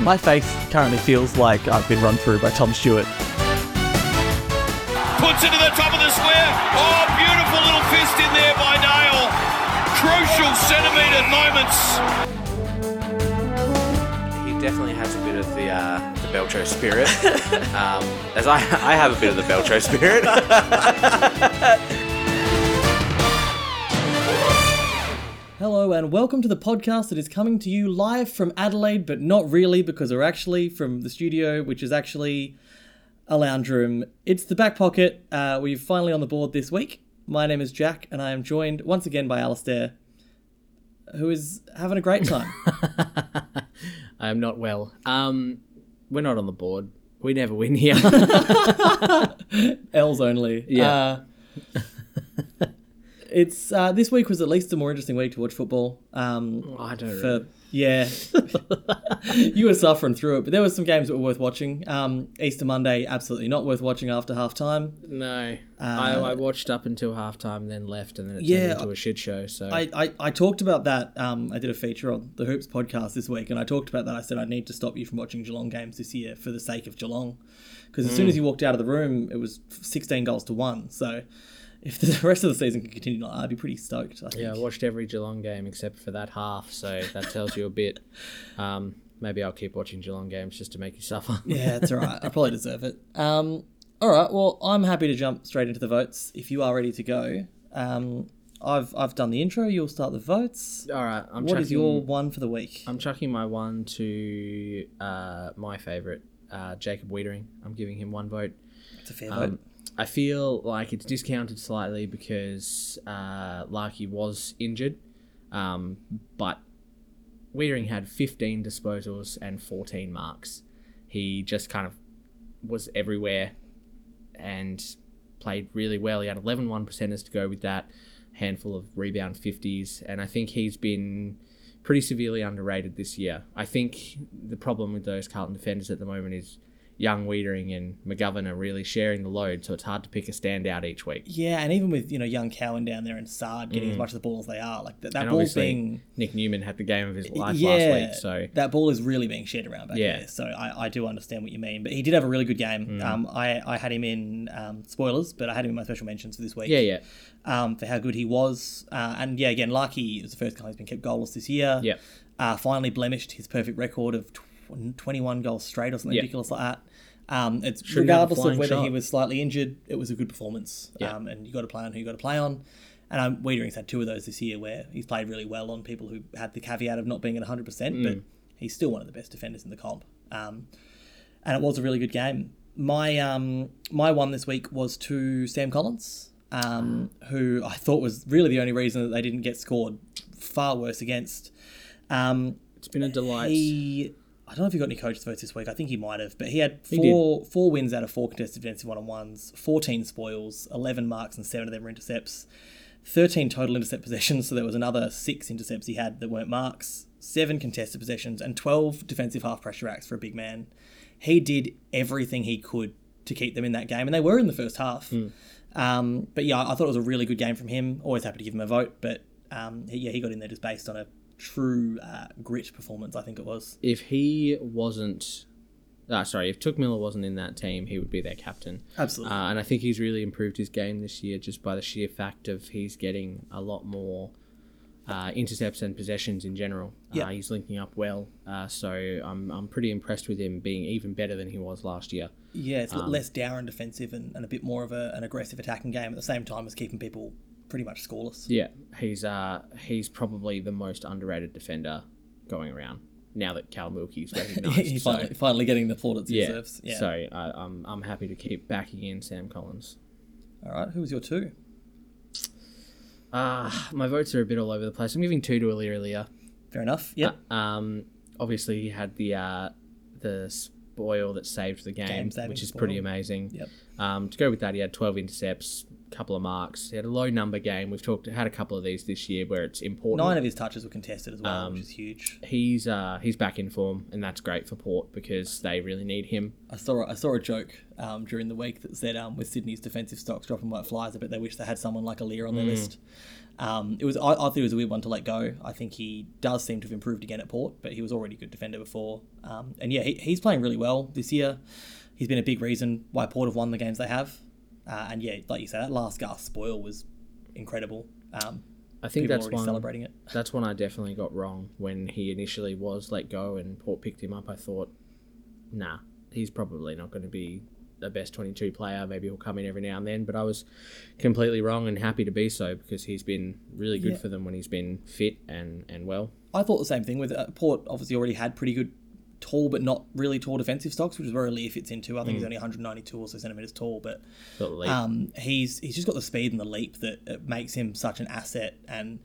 My face currently feels like I've been run through by Tom Stewart. Puts it to the top of the square. Oh, beautiful little fist in there by Dale. Crucial centimetre moments. He definitely has a bit of the uh, the Belcho spirit, um, as I I have a bit of the Belcho spirit. Hello and welcome to the podcast that is coming to you live from Adelaide, but not really because we're actually from the studio, which is actually a lounge room. It's the back pocket. Uh, we're finally on the board this week. My name is Jack, and I am joined once again by Alistair, who is having a great time. I am not well. Um, we're not on the board. We never win here. L's only. Yeah. Uh, it's uh, this week was at least a more interesting week to watch football. Um, I don't for yeah, you were suffering through it, but there were some games that were worth watching. Um, Easter Monday, absolutely not worth watching after half time. No, I, I watched up until halftime, and then left, and then it Yeah, turned into a shit show. So I, I, I talked about that. Um, I did a feature on the Hoops podcast this week, and I talked about that. I said I need to stop you from watching Geelong games this year for the sake of Geelong, because as soon Mm. as you walked out of the room, it was sixteen goals to one. So if the rest of the season can continue I'd be pretty stoked. I think. yeah, I watched every Geelong game except for that half. So that tells you a bit. Um, maybe I'll keep watching Geelong games just to make you suffer. Yeah, that's all right. I probably deserve it. Um, all right. Well, I'm happy to jump straight into the votes if you are ready to go. Um, I've I've done the intro. You'll start the votes. All right, I'm What chucking, is your one for the week? I'm chucking my one to uh, my favorite, uh, Jacob Weitering. I'm giving him one vote. It's a fair Um, vote. I feel like it's discounted slightly because uh, Larkey was injured, um, but Weitering had 15 disposals and 14 marks. He just kind of was everywhere and played really well. He had 11 one percenters to go with that, handful of rebound 50s, and I think he's been pretty severely underrated this year. I think the problem with those Carlton defenders at the moment is young Weitering and McGovern are really sharing the load, so it's hard to pick a standout each week. Yeah, and even with you know young Cowan down there and Saad getting as much of the ball as they are, like that, that Mm. And ball being Nick Newman had the game of his life yeah, last week, so that ball is really being shared around back Yeah. there. So I, I do understand what you mean, but he did have a really good game. Mm. Um, I I had him in um, spoilers, but I had him in my special mentions for this week. yeah, yeah, um, for how good he was. Uh, and yeah, again, Larkey was the first guy who's been kept goalless this year. yeah. Uh, finally blemished his perfect record of tw- 21 goals straight or something Yeah. ridiculous like that. Um, it's Shouldn't regardless of whether he was slightly injured, it was a good performance. Yeah. Um, and you got to play on who you got to play on. And um, Weitering's had two of those this year where he's played really well on people who had the caveat of not being at 100%, Mm. but he's still one of the best defenders in the comp. Um, and it was a really good game. My um my one this week was to Sam Collins, um, who I thought was really the only reason that they didn't get scored far worse against. Um, It's been a delight. he, I don't know if he got any coaches votes this week. I think he might have, but he had He four four wins out of four contested defensive one on ones, fourteen spoils, eleven marks, and seven of them were intercepts. 13 total intercept possessions, so there was another six intercepts he had that weren't marks, seven contested possessions, and 12 defensive half pressure acts for a big man. He did everything he could to keep them in that game, and they were in the first half. Um, but yeah, I thought it was a really good game from him. Always happy to give him a vote, but um, yeah, he got in there just based on a true uh, grit performance, I think it was. if he wasn't, uh, sorry, if Touk Miller wasn't in that team, he would be their captain. Absolutely. Uh, and I think he's really improved his game this year just by the sheer fact of he's getting a lot more uh, intercepts and possessions in general. Yeah. Uh, he's linking up well. Uh, so I'm, I'm pretty impressed with him being even better than he was last year. Yeah, it's Um, less dour and defensive and, and a bit more of a, an aggressive attacking game at the same time as keeping people pretty much scoreless. Yeah, he's uh, he's probably the most underrated defender going around now that Cal Wilkie's recognised. He's so, finally, finally getting the plaudits he yeah, deserves. Yeah. so I, I'm, I'm happy to keep backing in Sam Collins. All right, who was your two? Uh, my votes are a bit all over the place. I'm giving two to Aliir. Fair enough. Yep. Um, obviously he had the uh, the spoil that saved the game, Game-saving which is spoil. pretty amazing. Yep. Um, to go with that, he had 12 intercepts, couple of marks. He had a low number game. We've talked had a couple of these this year where it's important. Nine of his touches were contested as well, Um, which is huge. He's uh, he's back in form, and that's great for Port because they really need him. I saw I saw a joke um, during the week that said um, with Sydney's defensive stocks dropping like flies, I bet they wish they had someone like Aliir on their list. Um, it was I, I thought it was a weird one to let go. I think he does seem to have improved again at Port, but he was already a good defender before. Um, and yeah, he, he's playing really well this year. He's been a big reason why Port have won the games they have. Uh, and yeah, like you said, that last gasp spoil was incredible. Um, I think that's one. celebrating it. That's one I definitely got wrong when he initially was let go and Port picked him up. I thought, nah, he's probably not going to be the best 22 player. Maybe he'll come in every now and then, but I was completely wrong and happy to be so because he's been really good Yeah. for them when he's been fit and, and well. I thought the same thing with uh, Port. Obviously, already had pretty good tall, but not really tall defensive stocks, which is where Lear fits into. I think he's only 192 or so centimeters tall, but um, he's he's just got the speed and the leap that makes him such an asset. And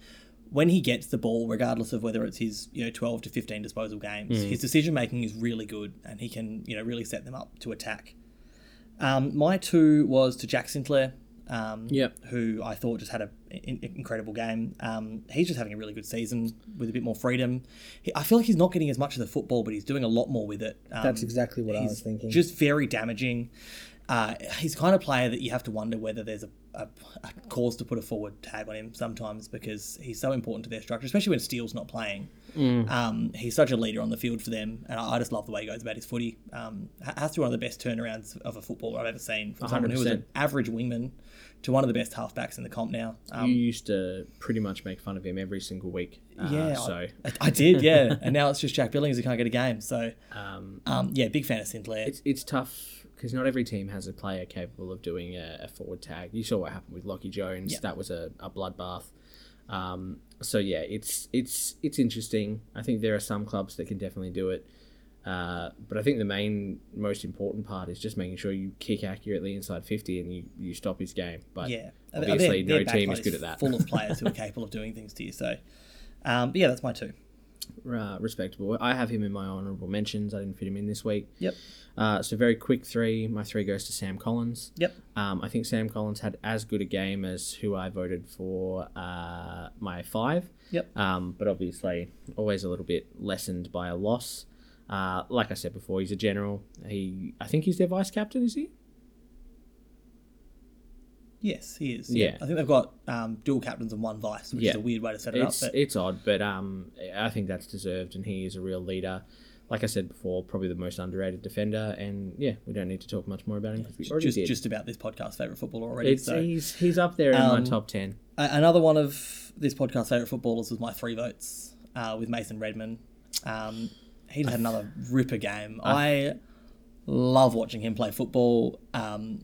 when he gets the ball, regardless of whether it's his you know 12 to 15 disposal games, his decision making is really good, and he can you know really set them up to attack. Um, my two was to Jack Sinclair. Um, Yep. who I thought just had an in- incredible game. Um, he's just having a really good season with a bit more freedom. He, I feel like he's not getting as much of the football, but he's doing a lot more with it. Um, That's exactly what I was thinking. Just very damaging. Uh, he's kind of player that you have to wonder whether there's a, a, a cause to put a forward tag on him sometimes because he's so important to their structure, especially when Steele's not playing. Mm. Um, he's such a leader on the field for them, and I, I just love the way he goes about his footy. Um, has to be one of the best turnarounds of a footballer I've ever seen from someone who was an average wingman to one of the best halfbacks in the comp now. Um, you used to pretty much make fun of him every single week. Uh, yeah, So I, I did, yeah. and now it's just Jack Billings who can't get a game. So, um, um, yeah, big fan of Sinclair. it's it's tough because not every team has a player capable of doing a, a forward tag. You saw what happened with Lachie Jones. Yeah. That was a, a bloodbath. Um, so yeah, it's it's it's interesting. I think there are some clubs that can definitely do it. Uh, but I think the main, most important part is just making sure you kick accurately inside 50 and you, you stop his game. But Yeah, obviously Their- no team is good at that. Full of players who are capable of doing things to you. So, um, but yeah, that's my two. uh, respectable. I have him in my honourable mentions. I didn't fit him in this week. Yep. Uh, so very quick three. My three goes to Sam Collins. Yep. Um, I think Sam Collins had as good a game as who I voted for uh, my five. Yep. Um, but obviously, always a little bit lessened by a loss. Uh, like I said before, he's a general. He, I think he's their vice captain. Is he? Yes, he is. Yeah. I think they've got um, dual captains and one vice, which Yeah. is a weird way to set it It's up. But it's odd, but um, I think that's deserved, and he is a real leader. Like I said before, probably the most underrated defender, and yeah, we don't need to talk much more about him because we already just did. just about this podcast favorite footballer already. it's, so he's he's up there in my Um, top ten. Another one of this podcast favorite footballers was my three votes uh, with Mason Redman. Um, he had another ripper game. I love watching him play football. Um,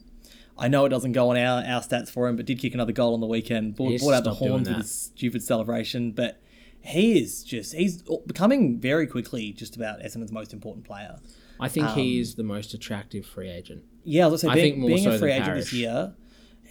I know it doesn't go on our, our stats for him, but did kick another goal on the weekend. Brought, He's out the horns with his stupid celebration, but he is just he's becoming very quickly just about Essendon's most important player. I think he um, is the most attractive free agent. Yeah, I was gonna I say, think being, more being so a free agent Parish. this year,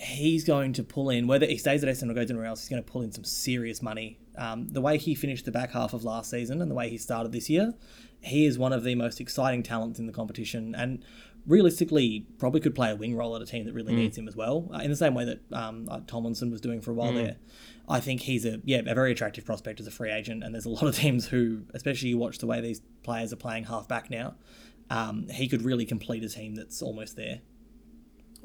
he's going to pull in, whether he stays at Essendon or goes anywhere else, he's going to pull in some serious money. Um, the way he finished the back half of last season and the way he started this year, he is one of the most exciting talents in the competition and realistically probably could play a wing role at a team that Mm. really needs him as well, uh, in the same way that um, uh, Tomlinson was doing for a while Mm. there. I think he's a yeah a very attractive prospect as a free agent, and there's a lot of teams who, especially you watch the way these players are playing half back now, um, he could really complete a team that's almost there.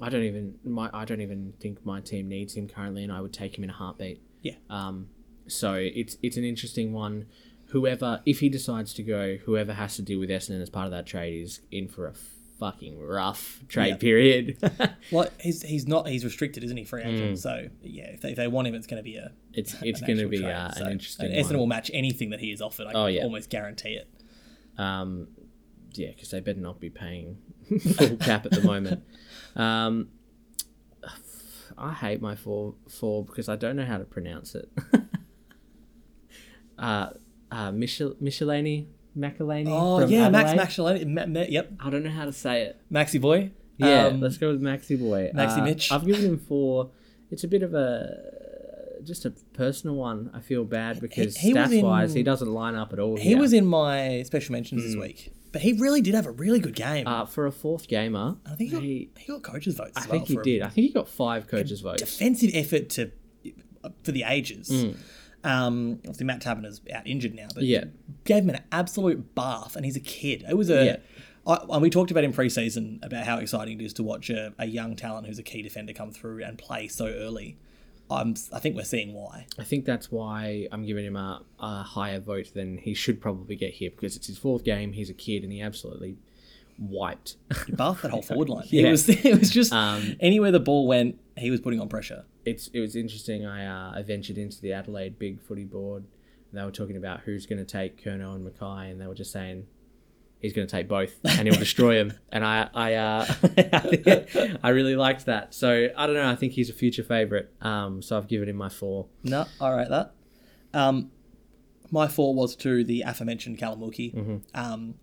I don't even my I don't even think my team needs him currently, and I would take him in a heartbeat. Yeah. Um, so it's it's an interesting one. Whoever, if he decides to go, whoever has to deal with Essendon as part of that trade is in for a fucking rough trade Yeah. period. Well, he's he's not he's restricted, isn't he, free agent? So yeah, if they, if they want him, it's going to be a it's it's going to be trade. uh, So, an interesting and Essendon will match anything that he is offered. I Oh, can yeah. almost guarantee it. Um, yeah, because they better not be paying full cap at the moment. Um, I hate my four four because I don't know how to pronounce it. uh, uh, Michel Michelini Macalani. Oh yeah, Max Adelaide? Max Shalani- Ma- Ma- Yep, I don't know how to say it. Maxi boy. Yeah, Um, let's go with Maxi Boy. Maxi Uh, Mitch. I've given him four. It's a bit of a just a personal one. I feel bad because he was stats wise, he doesn't line up at all. He here. was in my special mentions this week, but he really did have a really good game. uh, for a fourth gamer. I think he got, he, he got coaches votes. I as think he did. I think he got five coaches votes. defensive effort to for the ages. Mm. Um, obviously, Matt Taberner's out injured now, but Yeah. gave him an absolute bath, and he's a kid. It was a. Yeah. I, and we talked about in preseason about how exciting it is to watch a, a young talent who's a key defender come through and play so early. I'm, I think we're seeing why. I think that's why I'm giving him a, a higher vote than he should probably get here because it's his fourth game. He's a kid and he absolutely wiped. He bathed that whole forward line. Yeah. It was it was just Um, anywhere the ball went, he was putting on pressure. it's it was interesting. I uh, I ventured into the Adelaide big footy board. And they were talking about who's going to take Kerno and Mackay, and they were just saying he's going to take both, and he'll destroy him. And I I uh, I really liked that. So I don't know. I think he's a future favorite. Um, so I've given him my four. No, all right, that. Um, my four was to the aforementioned Kalamuki. Mm-hmm. Um,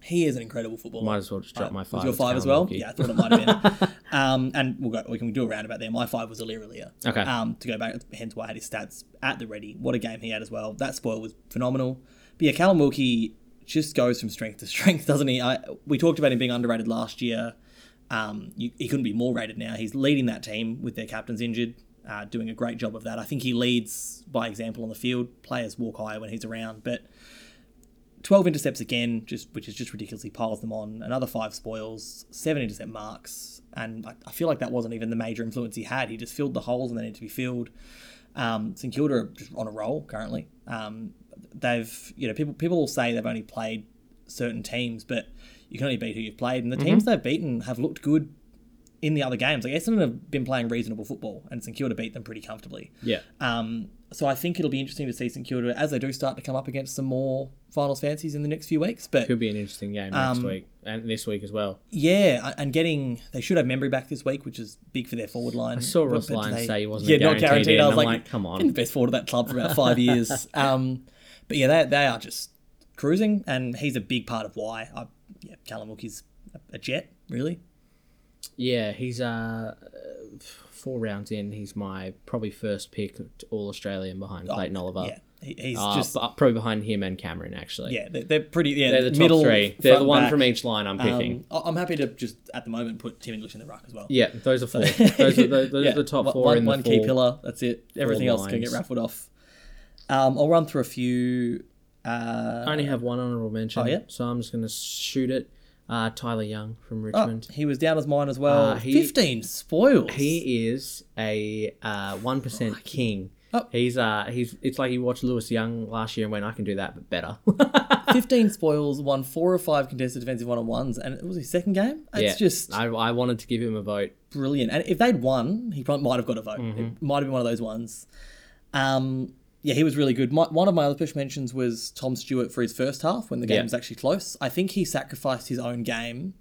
he is an incredible footballer. Might as well just drop Uh, my was five. your It's five as well? Yeah, I thought it might have been. um, and we'll go, we can do a roundabout there. My five was Aliria. Okay. Um, to go back, hence why I had his stats at the ready. What a game he had as well. That spoil was phenomenal. But yeah, Callum Wilkie just goes from strength to strength, doesn't he? I, we talked about him being underrated last year. Um, you, he couldn't be more rated now. He's leading that team with their captains injured, uh, doing a great job of that. I think he leads by example on the field. Players walk higher when he's around, but 12 intercepts again, just which is just ridiculously piles them on. Another five spoils, seven intercept marks, and I, I feel like that wasn't even the major influence he had. He just filled the holes and they need to be filled. Um, St Kilda are just on a roll currently. Um, they've you know people people will say they've only played certain teams, but you can only beat who you've played, and the teams they've beaten have looked good in the other games. Like Essendon have been playing reasonable football, and St Kilda beat them pretty comfortably. Yeah. Um, so I think it'll be interesting to see St Kilda as they do start to come up against some more finals fancies in the next few weeks. But Could be an interesting game next week and this week as well. yeah, and getting they should have memory back this week, which is big for their forward line. I saw Ross Lyons say he wasn't not guaranteed in, I was like, like, come on. been the best forward of that club for about five years. um, but yeah, they they are just cruising, and he's a big part of why. I, yeah, Callum Wilkie's a, a jet, really. Yeah, he's uh four rounds in. He's my probably first pick All Australian behind Clayton Oliver. Oh, Yeah, he, he's Uh, just probably behind him and Cameron actually. yeah, they're, they're pretty. Yeah, they're the top middle, three. They're the one back. from each line I'm picking. Um, I'm happy to just at the moment put Tim English in the ruck as well. yeah, those are four. those are, those, those Yeah, are the top one- four One, the one key pillar. That's it. Everything else can get raffled off. Um, I'll run through a few. Uh, I only have one honorable mention. Oh, yeah? So I'm just gonna shoot it. Uh, Tylar Young from oh, Richmond. he was down as mine as well. Uh, he- Fifteen spoils. He is a uh, one king. Oh. He's uh he's it's like he watched Lewis Young last year and went, I can do that but better. Fifteen spoils. Won four or five contested defensive one on ones, and it was his second game. It's yeah, just I, I wanted to give him a vote. brilliant. And if they'd won, he probably might have got a vote. Mm-hmm. It might have been one of those ones. Um, yeah, he was really good. My, one of my other special mentions was Tom Stewart for his first half when the game Yeah. was actually close. I think he sacrificed his own game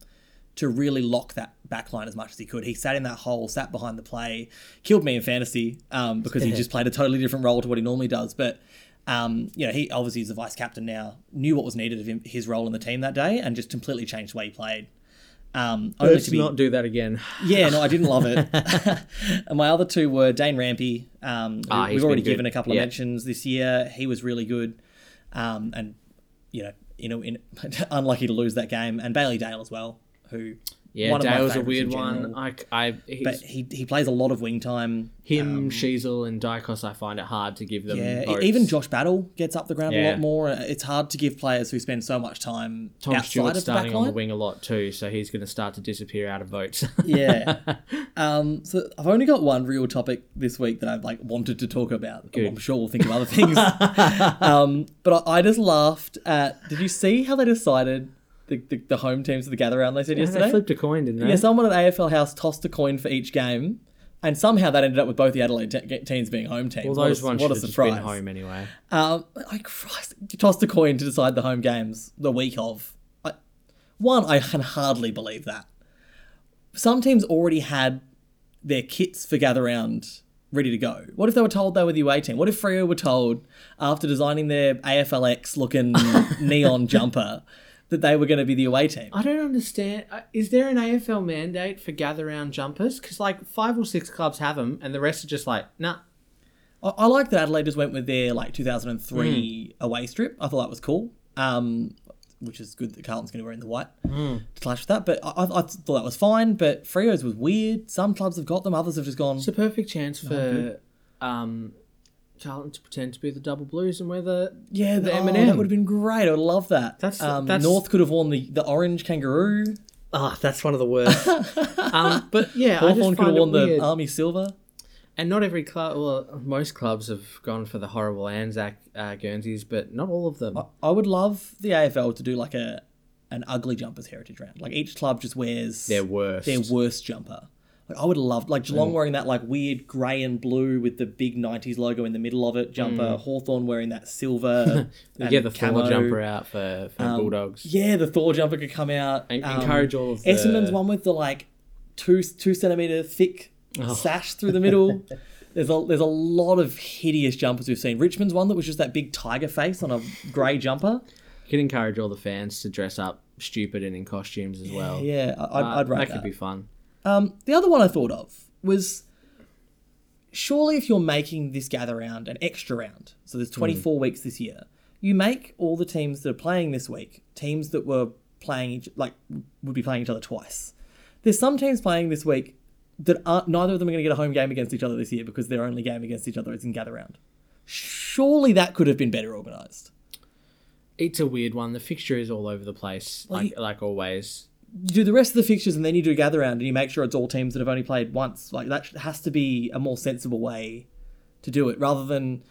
to really lock that back line as much as he could. He sat in that hole, sat behind the play, killed me in fantasy um, because he just played a totally different role to what he normally does. But um, you know, he obviously is the vice captain now, knew what was needed of him, his role in the team that day, and just completely changed the way he played. Um, Let's be not do that again. yeah, no, I didn't love it. and my other two were Dane Rampe. Um, Ah, we've already given a couple of Yeah. mentions this year. He was really good, um, and you know, you know, in, unlucky to lose that game. And Bailey Dale as well, who Yeah, one of my Dale's a weird one. I, I but he he plays a lot of wing time. him, Sheezel, and Daicos. I find it hard to give them. Yeah, votes. even Josh Battle gets up the ground a lot more. It's hard to give players who spend so much time Tom outside Stewart's of the starting back on the wing a lot too, so he's going to start to disappear out of votes. Yeah. um, so I've only got one real topic this week that I've like wanted to talk about. Good. I'm sure we'll think of other things. um, but I, I just laughed at. Did you see how they decided the, the, the home teams of the gather round? They said they yesterday. flipped a coin, didn't they? Yeah, someone at AFL House tossed a coin for each game, and somehow that ended up with both the Adelaide te- teams being home teams. well, What a- those ones what a have surprise! been home anyway. Um, like Christ, you tossed a coin to decide the home games the week of. I, one, I can hardly believe that. Some teams already had their kits for gather round ready to go. What if they were told they were the UA team? What if Freo were told after designing their AFLX looking neon jumper that they were going to be the away team? I don't understand. Uh, Is there an AFL mandate for gather round jumpers? Because like five or six clubs have them, and the rest are just like, nah. I, I like that Adelaide just went with their like 2003 Hmm. away strip. I thought that was cool. Um, which is good that Carlton's going to be wearing the white Hmm. to clash with that. But I, I, I thought that was fine. But Freo's was weird. Some clubs have got them, others have just gone. It's a perfect chance for um, Carlton to pretend to be the double blues and wear the Yeah, the the, oh, M&M. that would have been great. I would love that. That's- um, that's- North could have worn the, the orange kangaroo. Ah, that's one of the worst. um, but yeah, I Hawthorn just could have worn the army silver. and not every club, well, most clubs have gone for the horrible Anzac uh, Guernseys, but not all of them. I would love the AFL to do like a an ugly jumpers heritage round. Like each club just wears Their worst. their worst jumper. Like I would love like Mm. Geelong wearing that like weird grey and blue with the big '90s logo in the middle of it jumper. Hawthorn wearing that silver. Mm. You and get the Thor jumper out for, for Um, Bulldogs. Yeah, the Thor jumper could come out. En- Um, encourage all of the- Essendon's one with the like two two centimeter thick Oh. sash through the middle. There's a there's a lot of hideous jumpers we've seen. Richmond's one that was just that big tiger face on a grey jumper. You can encourage all the fans to dress up stupid and in costumes as well. Yeah, I'd, Uh, I'd rate that that. could be fun. Um, the other one I thought of was surely if you're making this gather round an extra round, so there's 24 weeks this year, you make all the teams that are playing this week teams that were playing each like would be playing each other twice. There's some teams playing this week that aren't neither of them are going to get a home game against each other this year because their only game against each other is in gather round. Surely that could have been better organised. It's a weird one. The fixture is all over the place, Well, like like always. You do the rest of the fixtures and then you do a gather round and you make sure it's all teams that have only played once. Like that has to be a more sensible way to do it rather than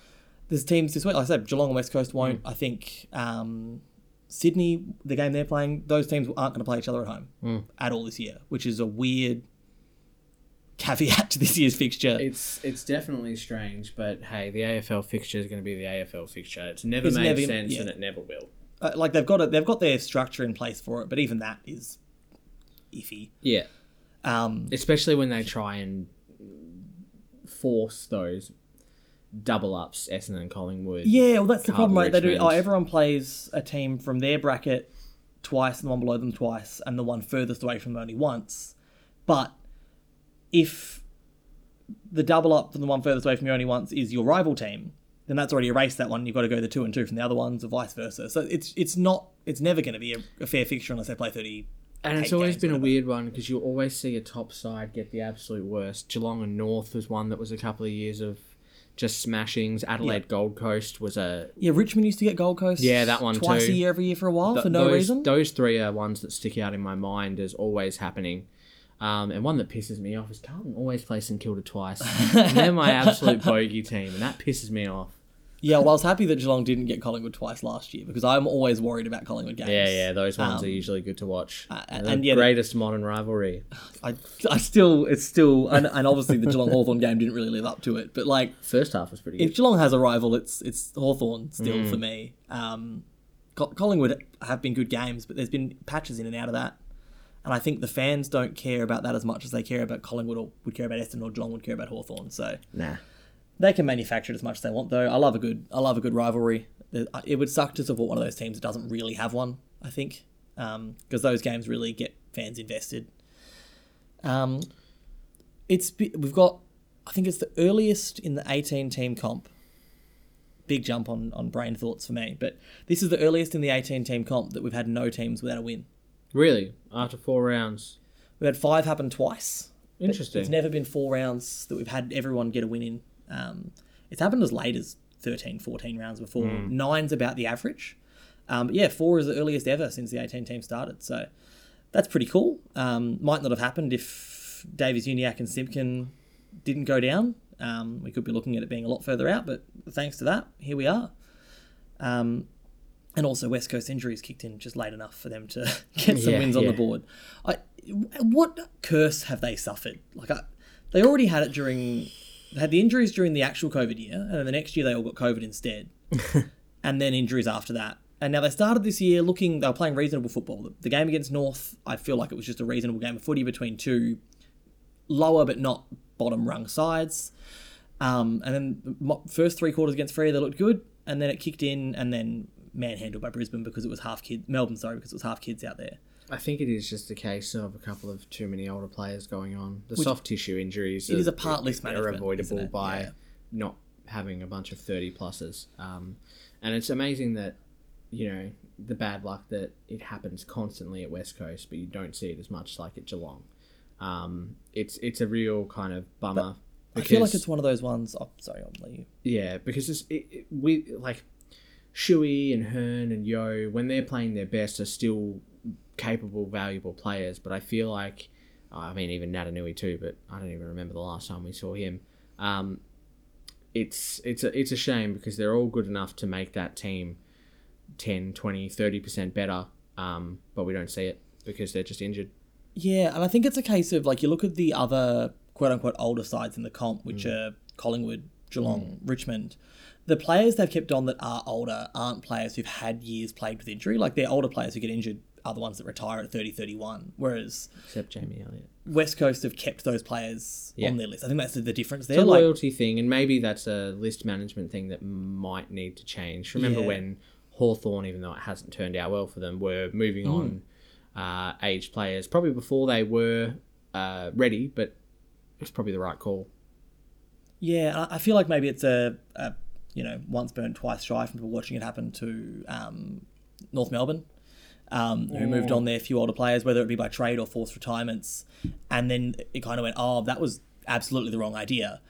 there's teams this week. Like I said, Geelong and West Coast won't. I think um, Sydney, the game they're playing, those teams aren't going to play each other at home at all this year, which is a weird caveat to this year's fixture. It's it's definitely strange, but hey, the AFL fixture is going to be the AFL fixture. It's never It's made never- sense, yeah. and it never will. Uh, like they've got it, they've got their structure in place for it, but even that is iffy. Yeah, Um, especially when they try and force those double ups, Essendon and Collingwood. Yeah, well, that's the problem, right? They do. Oh, everyone plays a team from their bracket twice, and the one below them twice, and the one furthest away from them only once. But if the double up from the one furthest away from you only once is your rival team, then that's already erased that one. You've got to go the two and two from the other ones, or vice versa. So it's it's not it's never going to be a, a fair fixture unless they play thirty. And it's always been a weird one because you always see a top side get the absolute worst. Geelong and North was one that was a couple of years of just smashings. Adelaide Gold Coast was a Yeah, Richmond used to get Gold Coast. Yeah, that one twice too. a year, every year for a while Th- for no those, reason. Those three are ones that stick out in my mind as always happening. Um, and one that pisses me off is Carlton always play St Kilda twice. And they're my absolute bogey team, and that pisses me off. Yeah, well, I was happy that Geelong didn't get Collingwood twice last year because I'm always worried about Collingwood games. Yeah, yeah, those ones Um, are usually good to watch. uh, and the yet- greatest modern rivalry. I, I still, it's still, and, and obviously the Geelong Hawthorn game didn't really live up to it. But like, First half was pretty Good. if. Geelong has a rival, it's it's Hawthorn still Mm. for me. Um, Collingwood have been good games, but there's been patches in and out of that. And I think the fans don't care about that as much as they care about Collingwood or would care about Essendon or Geelong would care about Hawthorn. So Nah. They can manufacture it as much as they want, though. I love a good, I love a good rivalry. It would suck to support one of those teams that doesn't really have one. I think because those games really get fans invested. Um, it's we've got, I think it's the earliest in the eighteen team comp. Big jump on on brain thoughts for me, but this is the earliest in the eighteen team comp that we've had no teams without a win. Really? After four rounds? We've had five happen twice. Interesting. It's never been four rounds that we've had everyone get a win in. Um, it's happened as late as 13, 14 rounds before. Hmm. Nine's about the average. Um, but yeah, four is the earliest ever since the 18 team started. So that's pretty cool. Um, might not have happened if Davies, Uniacke, and Simpkin didn't go down. Um, we could be looking at it being a lot further out, but thanks to that, here we are. Um, and also, West Coast injuries kicked in just late enough for them to get some Yeah, wins on the board. I, what curse have they suffered? Like, I, they already had it during, had the injuries during the actual COVID year, and then the next year they all got COVID instead, and then injuries after that. And now they started this year looking, they were playing reasonable football. The, the game against North, I feel like it was just a reasonable game of footy between two lower but not bottom rung sides. Um, and then the first three quarters against Free, they looked good, and then it kicked in, and then manhandled by Brisbane because it was half kids. Melbourne, sorry, because it was half kids out there. I think it is just a case of a couple of too many older players going on. The soft tissue injuries It are, is a part list are avoidable by Yeah. not having a bunch of 30 pluses. Um, and it's amazing that, you know, the bad luck that it happens constantly at West Coast, but you don't see it as much like at Geelong. Um, it's it's a real kind of bummer. I feel like it's one of those ones. Oh, sorry, I'll let you. yeah, because it's, it, it, we like Shuey and Hearn and Yeo when they're playing their best are still capable, valuable players. But I feel like, I mean, even Naitanui too. But I don't even remember the last time we saw him. Um, it's it's a it's a shame because they're all good enough to make that team 10, 20, 30 percent better. Um, but we don't see it because they're just injured. Yeah, and I think it's a case of like you look at the other quote unquote older sides in the comp, which are Collingwood, Geelong, Richmond. The players they've kept on that are older aren't players who've had years plagued with injury. Like they're older players who get injured are the ones that retire at 30, 31. Whereas Except Jamie Elliott. West Coast have kept those players Yeah. on their list. I think that's the, the difference there. It's a Like, loyalty thing, and maybe that's a list management thing that might need to change. Remember Yeah. when Hawthorn, even though it hasn't turned out well for them, were moving on uh, aged players, probably before they were uh, ready, but it's probably the right call. Yeah, I I feel like maybe it's a, a you know once burned twice shy from people watching it happen to um, North Melbourne, um, who moved on their few older players, whether it be by trade or forced retirements, and then it kind of went, oh, that was absolutely the wrong idea.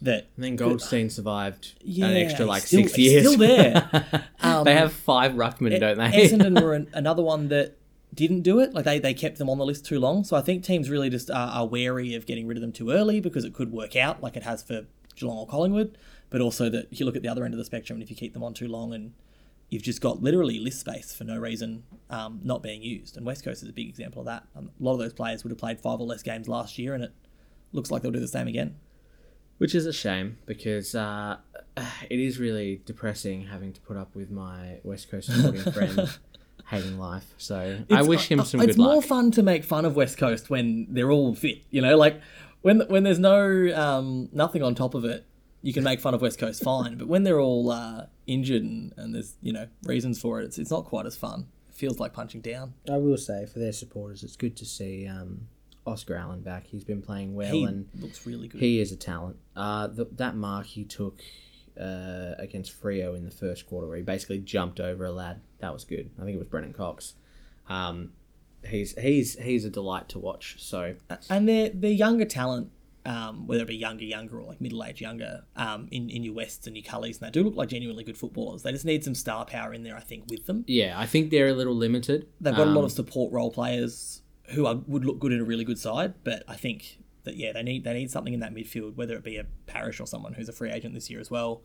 That And then Goldstein survived yeah, an extra like still- six years. still there. Um, they have five ruckmen, don't they? Essendon were an, another one that didn't do it. Like they, they kept them on the list too long. So I think teams really just are, are wary of getting rid of them too early because it could work out like it has for Geelong or Collingwood. But also that if you look at the other end of the spectrum and if you keep them on too long and you've just got literally list space for no reason um, not being used. And West Coast is a big example of that. Um, a lot of those players would have played five or less games last year and it looks like they'll do the same again. Which is a shame because uh, it is really depressing having to put up with my West Coast supporting friend hating life. So I wish him uh, some It's good luck. It's more luck. fun to make fun of West Coast when they're all fit. You know, like when when there's no um, nothing on top of it, you can make fun of West Coast fine. But when they're all uh, injured and, and there's you know reasons for it, it's it's not quite as fun. It feels like punching down. I will say for their supporters, it's good to see um, Oscar Allen back. He's been playing well He and looks really good. he is a talent. Uh, th- that mark he took uh, against Freo in the first quarter, where he basically jumped over a lad, that was good. I think it was Brennan Cox. Um, he's he's he's a delight to watch. So and they're they're younger talent. Um, whether it be younger, younger, or like middle aged, younger, um, in, in your Wests and your Cullies, and they do look like genuinely good footballers. They just need some star power in there, I think, with them. yeah, I think they're a little limited. They've got a lot Um, of support role players who are, would look good in a really good side, but I think that yeah, they need they need something in that midfield, whether it be a Parish or someone who's a free agent this year as well,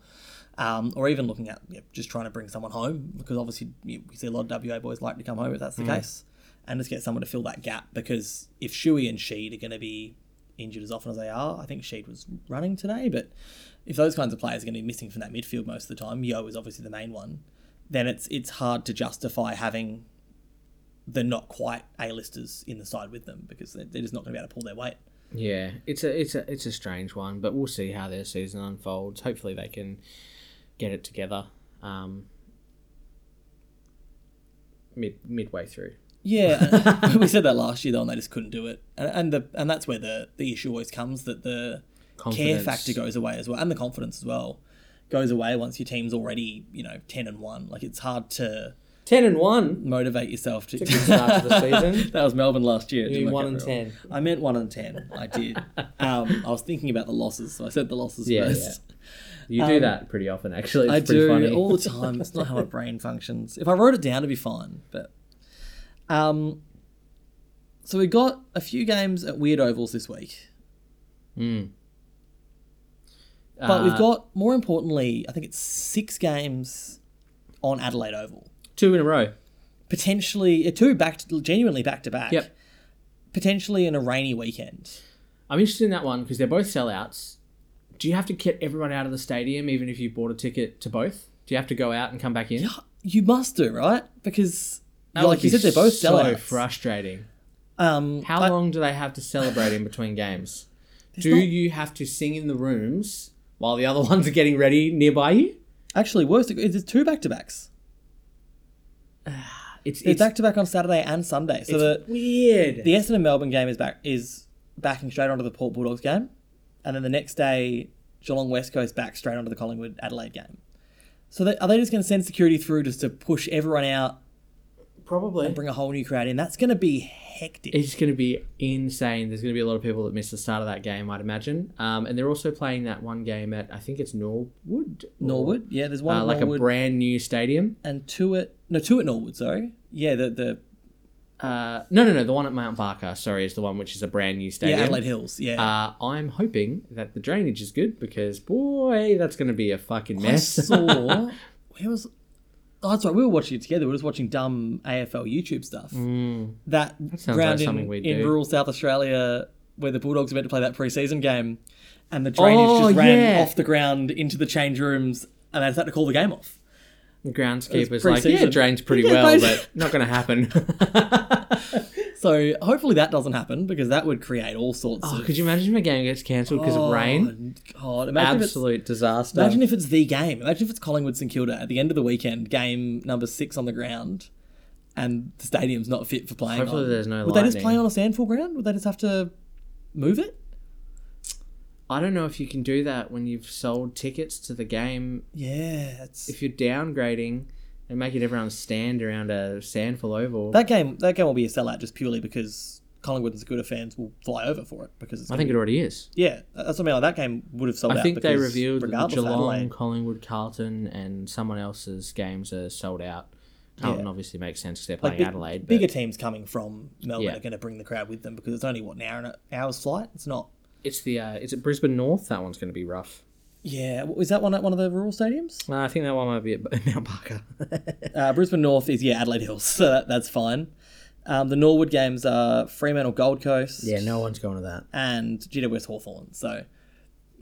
um, or even looking at yeah, just trying to bring someone home because obviously you, we see a lot of WA boys like to come home if that's the case, and just get someone to fill that gap because if Shuey and Sheed are going to be injured as often as they are, I think Sheed was running today, but if those kinds of players are going to be missing from that midfield most of the time, Yeo is obviously the main one. Then it's it's hard to justify having the not quite A-listers in the side with them because they're, they're just not going to be able to pull their weight. Yeah, it's a it's a it's a strange one, but we'll see how their season unfolds. Hopefully, they can get it together um, mid midway through. Yeah, we said that last year though, and they just couldn't do it, and, and the and that's where the the issue always comes that the care factor goes away as well, and the confidence as well goes away once your team's already you know ten and one. Like it's hard to Ten and one. motivate yourself to. It's a good start to the season. that was Melbourne last year. You one and well. 10. I meant one and ten. I did. um, I was thinking about the losses, so I said the losses Yeah, first. You do that pretty often, actually. It's Um, I pretty do funny. all the time. It's not how my brain functions. If I wrote it down, it'd be fine. But um, so we got a few games at weird ovals this week, Mm. but we've Uh, got more importantly, I think it's six games on Adelaide Oval. two in a row. Potentially uh, two back, to, genuinely back to back. Yep. Potentially in a rainy weekend. I'm interested in that one because they're both sellouts. Do you have to get everyone out of the stadium, even if you bought a ticket to both? Do you have to go out and come back in? Yeah, You must do right because, Would like you said, they're both so sellouts. frustrating. Um, How I- long do they have to celebrate in between games? Do not- you have to sing in the rooms while the other ones are getting ready nearby you? Actually, worse. It's two back to backs. It's, They're it's, back to back on Saturday and Sunday. So the it's weird. the Essendon Melbourne game is back is backing straight onto the Port Bulldogs game, and then the next day Geelong West Coast back straight onto the Collingwood Adelaide game. So they, are they just going to send security through just to push everyone out Probably. and bring a whole new crowd in? That's going to be hectic. It's going to be insane. There's going to be a lot of people that miss the start of that game, I'd imagine. Um, and they're also playing that one game at I think it's Norwood. or- Norwood, yeah. There's one uh, like Norwood a brand new stadium. and two at no two at Norwood. Sorry, yeah. The the Uh, no, no, no. The one at Mount Barker, sorry, is the one which is a brand new stadium. yeah. Adelaide Hills. Yeah, Uh, I'm hoping that the drainage is good because boy, that's going to be a fucking mess. I saw. Where was? Oh, that's right. We were watching it together. We were just watching dumb AFL YouTube stuff. That, Mm. sounds ground like something in, in rural South Australia, where the Bulldogs are meant to play that preseason game, and the drainage Oh, just ran yeah. off the ground into the change rooms, and they just had to call the game off. the groundskeeper's like, yeah, it drains pretty Yeah, well, but- but not going to happen. So hopefully that doesn't happen because that would create all sorts oh, of. could you imagine if a game gets cancelled because of oh, rain? God, imagine Absolute disaster. Imagine if it's the game. Imagine if it's Collingwood St Kilda at the end of the weekend, game number six on the ground, and the stadium's not fit for playing. Hopefully on. there's no Would they just play on a sandful ground? Would they just have to move it? I don't know if you can do that when you've sold tickets to the game. Yeah, it's If you're downgrading and making everyone stand around a sandful oval, that game. That game will be a sellout just purely because Collingwood and Kilda fans will fly over for it because it's. I think be- it already is. Yeah, that's I mean. Like, that game would have sold out. I think they revealed that Geelong, Adelaide. Collingwood, Carlton, and someone else's games are sold out. Carlton Yeah. obviously makes sense because they're like playing big- Adelaide. But bigger teams coming from Melbourne Yeah. are going to bring the crowd with them because it's only what an hour and a hour's flight. It's not. it's the uh, is it Brisbane North? That one's going to be rough. Yeah, is that one at one of the rural stadiums? Uh, I think that one might be at Mount Barker. Uh, Brisbane North is yeah Adelaide Hills, so that, that's fine. Um, the Norwood games are Fremantle Gold Coast. Yeah, no one's going to that. and GWS Hawthorn. So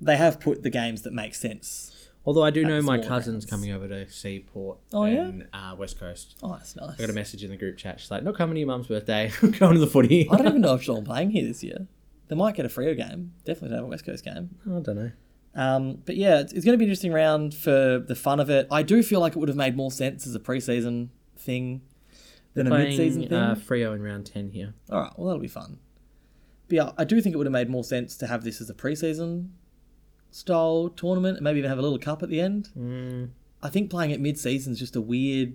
they have put the games that make sense. Although I do know my cousin's coming over to see Port Oh, yeah? uh, West Coast. Oh, that's nice. I got a message in the group chat. She's like, "Not coming to your mum's birthday. I'm going to the footy." I don't even know if Geelong playing here this year. They might get a Freo game. Definitely don't have a West Coast game. I don't know. Um, but yeah, it's, it's going to be an interesting round for the fun of it. I do feel like it would have made more sense as a preseason thing than a mid-season thing. uh, Freo in round ten here. All right, well that'll be fun. But yeah, I do think it would have made more sense to have this as a preseason style tournament and maybe even have a little cup at the end. Mm. I think playing it mid-season is just a weird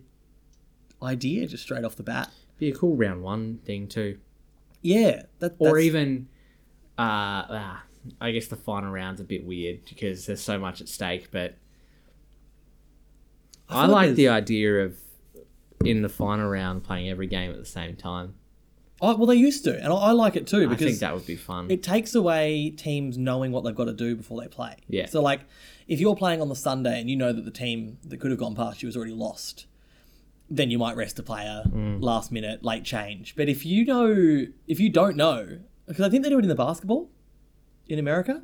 idea, just straight off the bat. Be a cool round one thing too, Yeah, that, or even, uh, ah, I guess the final round's a bit weird because there's so much at stake. But I, feel like like the idea of in the final round playing every game at the same time. Oh, well, they used to, and I, I like it too because I think that would be fun. it takes away teams knowing what they've got to do before they play. Yeah. So, like, if you're playing on the Sunday and you know that the team that could have gone past you has already lost, then you might rest a player Mm. last minute, late change. But if you know, if you don't know, because I think they do it in the basketball in America,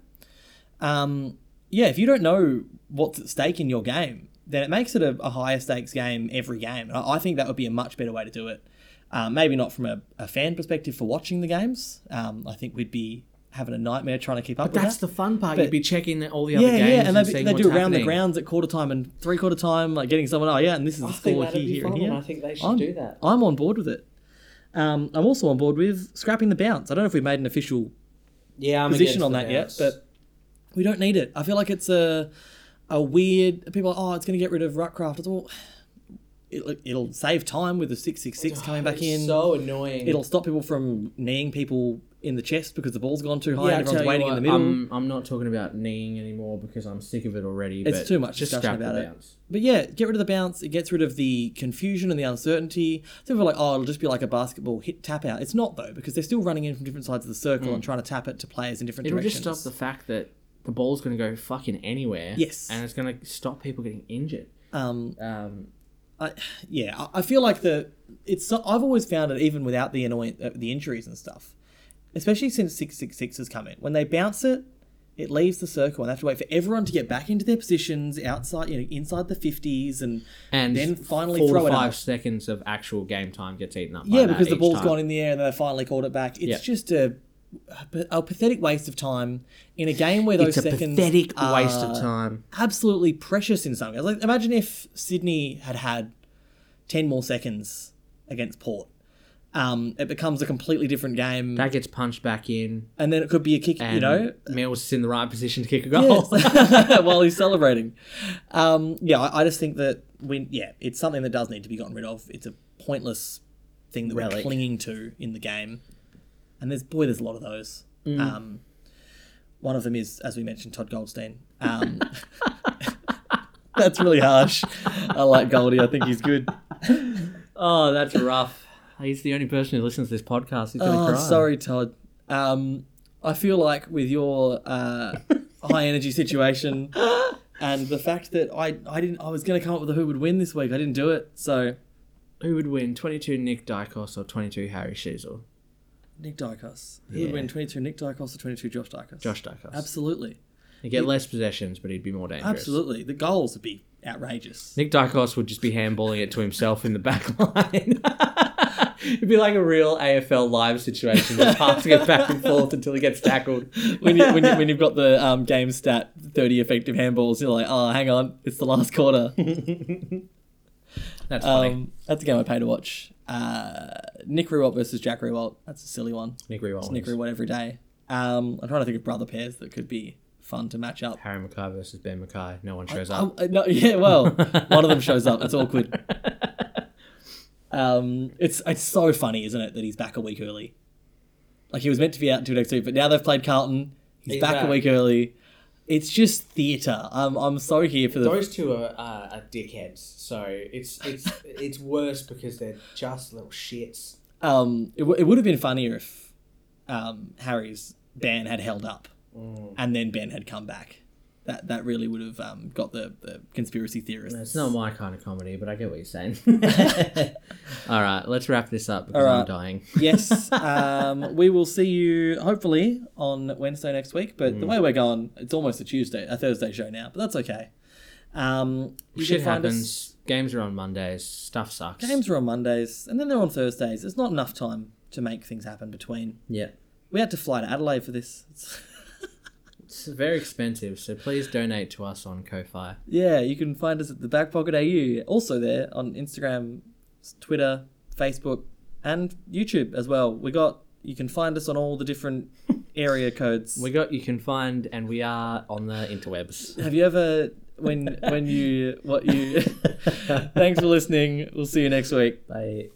um, yeah, if you don't know what's at stake in your game, then it makes it a, a higher stakes game every game. I, I think that would be a much better way to do it. Um, maybe not from a, a fan perspective for watching the games. Um, I think we'd be having a nightmare trying to keep up with That's that. the fun part. But- You'd be checking all the other yeah, games yeah, and and, they, do around the grounds at quarter time and three quarter time, like getting someone. Oh yeah, and this is the score here, here, and here. I think they should I'm, do that. I'm on board with it. Um, I'm also on board with scrapping the bounce. I don't know if we've made an official Yeah, I'm position on that yet, but we don't need it. I feel like it's a a weird. People are, oh, it's going to get rid of Ruckcraft. It's all. It'll, it'll save time with the six six six coming back in. so annoying. It'll stop people from kneeing people in the chest because the ball's gone too high yeah, and everyone's waiting what, in the middle. I'm, I'm not talking about kneeing anymore because I'm sick of it already. It's too much just discussion about the it. bounce. But yeah, get rid of the bounce. It gets rid of the confusion and the uncertainty. Some people are like, oh, it'll just be like a basketball hit tap out. It's not though because they're still running in from different sides of the circle and trying to tap it to players in different Mm. It'll directions. just stop the fact that the ball's going to go fucking anywhere. Yes. and it's going to stop people getting injured. um, Um, I, yeah, I- feel like the it's. I've always found it even without the annoying uh, the injuries and stuff, especially since six six six has come in. When they bounce it, it leaves the circle and they have to wait for everyone to get back into their positions outside, you know, inside the fifties, and and then finally four throw to it five up. seconds of actual game time gets eaten up. by Yeah, because the ball's time. gone in the air and they finally called it back. It's Yeah. just a, a pathetic waste of time in a game where those It's a seconds pathetic are waste of time. absolutely precious in some games. Like imagine if Sydney had had ten more seconds against Port. Um, it becomes a completely different game, That gets punched back in, and then it could be a kick. you know, Mills is in the right position to kick a goal. Yes. while he's celebrating. Um, yeah, I, I just think that we yeah, it's something that does need to be gotten rid of. It's a pointless thing that we're clinging to in the game, and there's boy, there's a lot of those. Mm. Um, one of them is, as we mentioned, Todd Goldstein. Um, that's really harsh. I like Goldie. I think he's good. oh, that's rough. He's the only person who listens to this podcast. He's gonna Oh, cry. sorry, Todd. Um, I feel like with your uh, high energy situation and the fact that I, I didn't I was going to come up with a who would win this week. I didn't do it. So Who would win, 22 Nick Daicos or 22 Harry Sheezel? Nick Daicos. Who Yeah. would win 22 Nick Daicos or 22 Josh Daicos? Josh Daicos. Absolutely. He'd get less possessions, but he'd be more dangerous. Absolutely. The goals would be outrageous. Nick Daicos would just be handballing it to himself in the back line. It'd be like a real AFL live situation, just passing it back and forth until he gets tackled. when, you, when, you, when you've got the um, game stat 30 effective handballs, you're like, oh, hang on, it's the last quarter. That's funny. um, that's a game I pay to watch. Uh, Nick Riewoldt versus Jack Riewoldt. That's a silly one. Nick Riewoldt. It's Nick Riewoldt every day. Um, I'm trying to think of brother pairs that could be fun to match up. Harry McKay versus Ben McKay. No one shows up. Oh, uh, no, yeah, well, one of them shows up. It's awkward. Um, it's it's so funny, isn't it, that he's back a week early? Like he was meant to be out until next week, but now they've played Carlton. He's, He's back, back. a week early. It's just theatre. I'm I'm so here for the. Those two are, uh, are dickheads, so it's it's it's worse because they're just little shits. Um, it, w- it would have been funnier if um, Harry's ban had held up, Mm. and then Ben had come back. That that really would have um, got the, the conspiracy theorists. It's not my kind of comedy, but I get what you're saying. All right, let's wrap this up because All I'm dying. yes. Um, we will see you hopefully on Wednesday next week. But the Mm. way we're going, it's almost a Tuesday, a Thursday show now. But that's okay. Um, you Shit find us- happens. Games are on Mondays. Stuff sucks. Games are on Mondays, and then they're on Thursdays. There's not enough time to make things happen between. Yeah. We had to fly to Adelaide for this. It's- very expensive, so please donate to us on Ko-Fi. yeah, you can find us at the Back Pocket AU. Also there on Instagram, Twitter, Facebook, and YouTube as well. We got. You can find us on all the different area codes. We got you can find, and we are on the interwebs. Have you ever when when you what you? Thanks for listening. We'll see you next week. Bye.